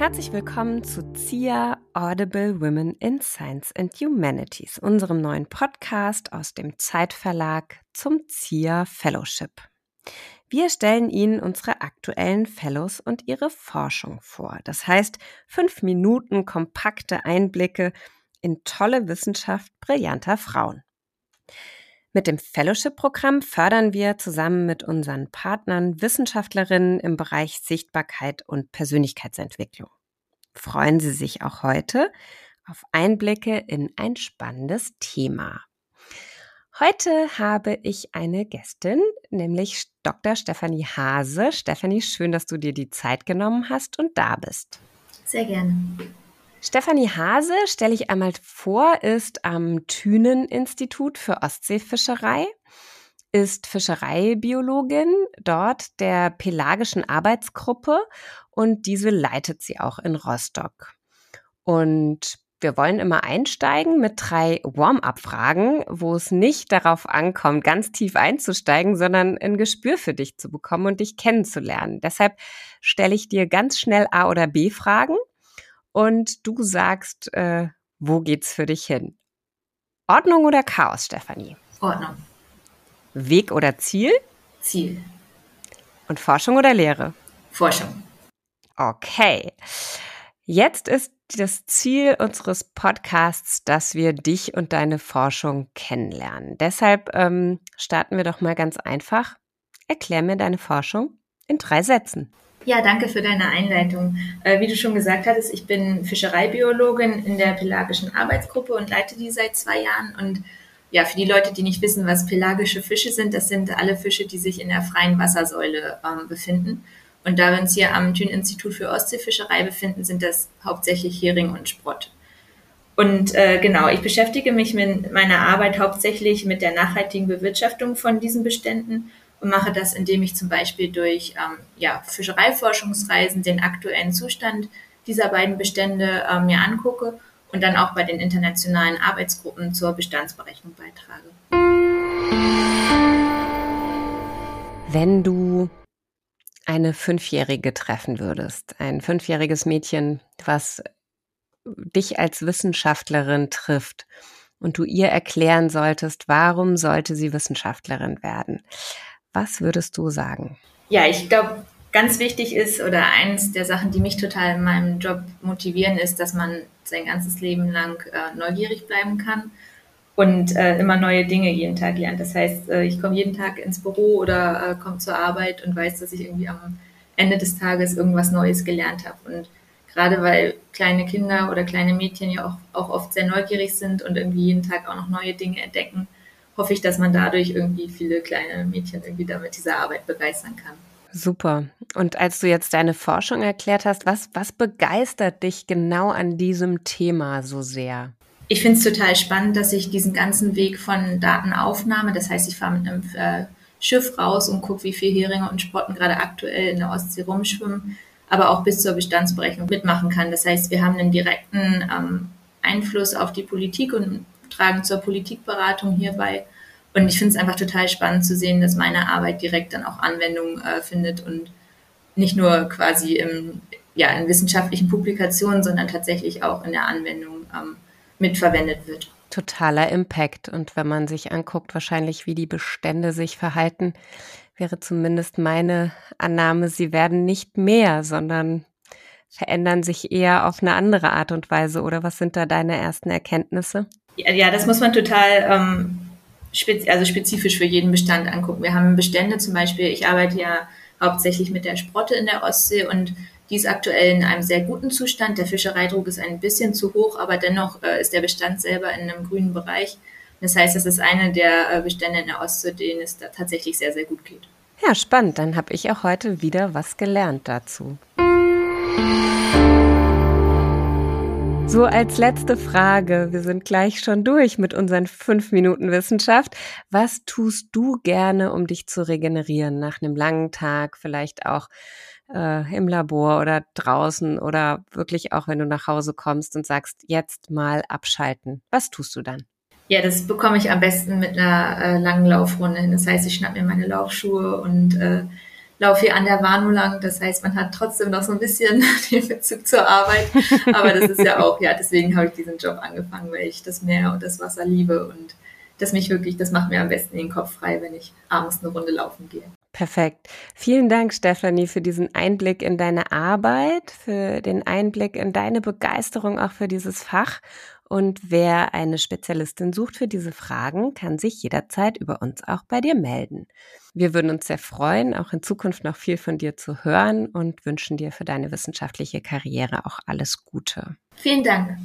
Herzlich willkommen zu ZIA Audible Women in Science and Humanities, unserem neuen Podcast aus dem Zeitverlag zum ZIA Fellowship. Wir stellen Ihnen unsere aktuellen Fellows und ihre Forschung vor. Das heißt, fünf Minuten kompakte Einblicke in tolle Wissenschaft brillanter Frauen. Mit dem Fellowship-Programm fördern wir zusammen mit unseren Partnern Wissenschaftlerinnen im Bereich Sichtbarkeit und Persönlichkeitsentwicklung. Freuen Sie sich auch heute auf Einblicke in ein spannendes Thema. Heute habe ich eine Gästin, nämlich Dr. Stefanie Hase. Stefanie, schön, dass du dir die Zeit genommen hast und da bist. Sehr gerne. Stefanie Hase, stelle ich einmal vor, ist am Thünen-Institut für Ostseefischerei, ist Fischereibiologin dort der Pelagischen Arbeitsgruppe und diese leitet sie auch in Rostock. Und wir wollen immer einsteigen mit drei Warm-up-Fragen, wo es nicht darauf ankommt, ganz tief einzusteigen, sondern ein Gespür für dich zu bekommen und dich kennenzulernen. Deshalb stelle ich dir ganz schnell A- oder B-Fragen und du sagst, äh, wo geht's für dich hin? Ordnung oder Chaos, Stefanie? Ordnung. Weg oder Ziel? Ziel. Und Forschung oder Lehre? Forschung. Okay. Jetzt ist das Ziel unseres Podcasts, dass wir dich und deine Forschung kennenlernen. Deshalb ähm, starten wir doch mal ganz einfach. Erklär mir deine Forschung in drei Sätzen. Ja, danke für deine Einleitung. Äh, wie du schon gesagt hattest, ich bin Fischereibiologin in der Pelagischen Arbeitsgruppe und leite die seit zwei Jahren. Und ja, für die Leute, die nicht wissen, was pelagische Fische sind, das sind alle Fische, die sich in der freien Wassersäule ähm, befinden. Und da wir uns hier am Thün-Institut für Ostseefischerei befinden, sind das hauptsächlich Hering und Sprott. Und äh, genau, ich beschäftige mich mit meiner Arbeit hauptsächlich mit der nachhaltigen Bewirtschaftung von diesen Beständen und mache das, indem ich zum Beispiel durch ähm, ja, Fischereiforschungsreisen den aktuellen Zustand dieser beiden Bestände äh, mir angucke und dann auch bei den internationalen Arbeitsgruppen zur Bestandsberechnung beitrage. Wenn du eine Fünfjährige treffen würdest, ein fünfjähriges Mädchen, was dich als Wissenschaftlerin trifft und du ihr erklären solltest, warum sollte sie Wissenschaftlerin werden, was würdest du sagen? Ja, ich glaube, ganz wichtig ist oder eins der Sachen, die mich total in meinem Job motivieren, ist, dass man sein ganzes Leben lang äh, neugierig bleiben kann und äh, immer neue Dinge jeden Tag lernt. Das heißt, äh, ich komme jeden Tag ins Büro oder äh, komme zur Arbeit und weiß, dass ich irgendwie am Ende des Tages irgendwas Neues gelernt habe. Und gerade weil kleine Kinder oder kleine Mädchen ja auch, auch oft sehr neugierig sind und irgendwie jeden Tag auch noch neue Dinge entdecken, hoffe ich, dass man dadurch irgendwie viele kleine Mädchen irgendwie damit dieser Arbeit begeistern kann. Super. Und als du jetzt deine Forschung erklärt hast, was, was begeistert dich genau an diesem Thema so sehr? ich finde es total spannend, dass ich diesen ganzen Weg von Datenaufnahme, das heißt, ich fahre mit einem äh, Schiff raus und gucke, wie viele Heringe und Sprotten gerade aktuell in der Ostsee rumschwimmen, aber auch bis zur Bestandsberechnung mitmachen kann. Das heißt, wir haben einen direkten ähm, Einfluss auf die Politik und tragen zur Politikberatung hierbei. Und ich finde es einfach total spannend zu sehen, dass meine Arbeit direkt dann auch Anwendung äh, findet und nicht nur quasi im, ja, in wissenschaftlichen Publikationen, sondern tatsächlich auch in der Anwendung ähm, mitverwendet wird. Totaler Impact. Und wenn man sich anguckt, wahrscheinlich, wie die Bestände sich verhalten, wäre zumindest meine Annahme, sie werden nicht mehr, sondern verändern sich eher auf eine andere Art und Weise. Oder was sind da deine ersten Erkenntnisse? Ja, ja das muss man total ähm, spez also spezifisch für jeden Bestand angucken. Wir haben Bestände zum Beispiel, ich arbeite ja hauptsächlich mit der Sprotte in der Ostsee und die ist aktuell in einem sehr guten Zustand. Der Fischereidruck ist ein bisschen zu hoch, aber dennoch äh, ist der Bestand selber in einem grünen Bereich. Das heißt, es ist eine der äh, Bestände in der Ostsee, denen es da tatsächlich sehr, sehr gut geht. Ja, spannend. Dann habe ich auch heute wieder was gelernt dazu. So als letzte Frage, wir sind gleich schon durch mit unseren fünf Minuten Wissenschaft. Was tust du gerne, um dich zu regenerieren nach einem langen Tag, vielleicht auch äh, im Labor oder draußen oder wirklich auch, wenn du nach Hause kommst und sagst, jetzt mal abschalten. Was tust du dann? Ja, das bekomme ich am besten mit einer äh, langen Laufrunde hin. Das heißt, ich schnappe mir meine Laufschuhe und äh, laufe hier an der Warnow lang. Das heißt, man hat trotzdem noch so ein bisschen den Bezug zur Arbeit. Aber das ist ja auch, ja, deswegen habe ich diesen Job angefangen, weil ich das Meer und das Wasser liebe und das mich wirklich, das macht mir am besten den Kopf frei, wenn ich abends eine Runde laufen gehe. Perfekt. Vielen Dank, Stefanie, für diesen Einblick in deine Arbeit, für den Einblick in deine Begeisterung auch für dieses Fach. Und wer eine Spezialistin sucht für diese Fragen, kann sich jederzeit über uns auch bei dir melden. Wir würden uns sehr freuen, auch in Zukunft noch viel von dir zu hören und wünschen dir für deine wissenschaftliche Karriere auch alles Gute. Vielen Dank.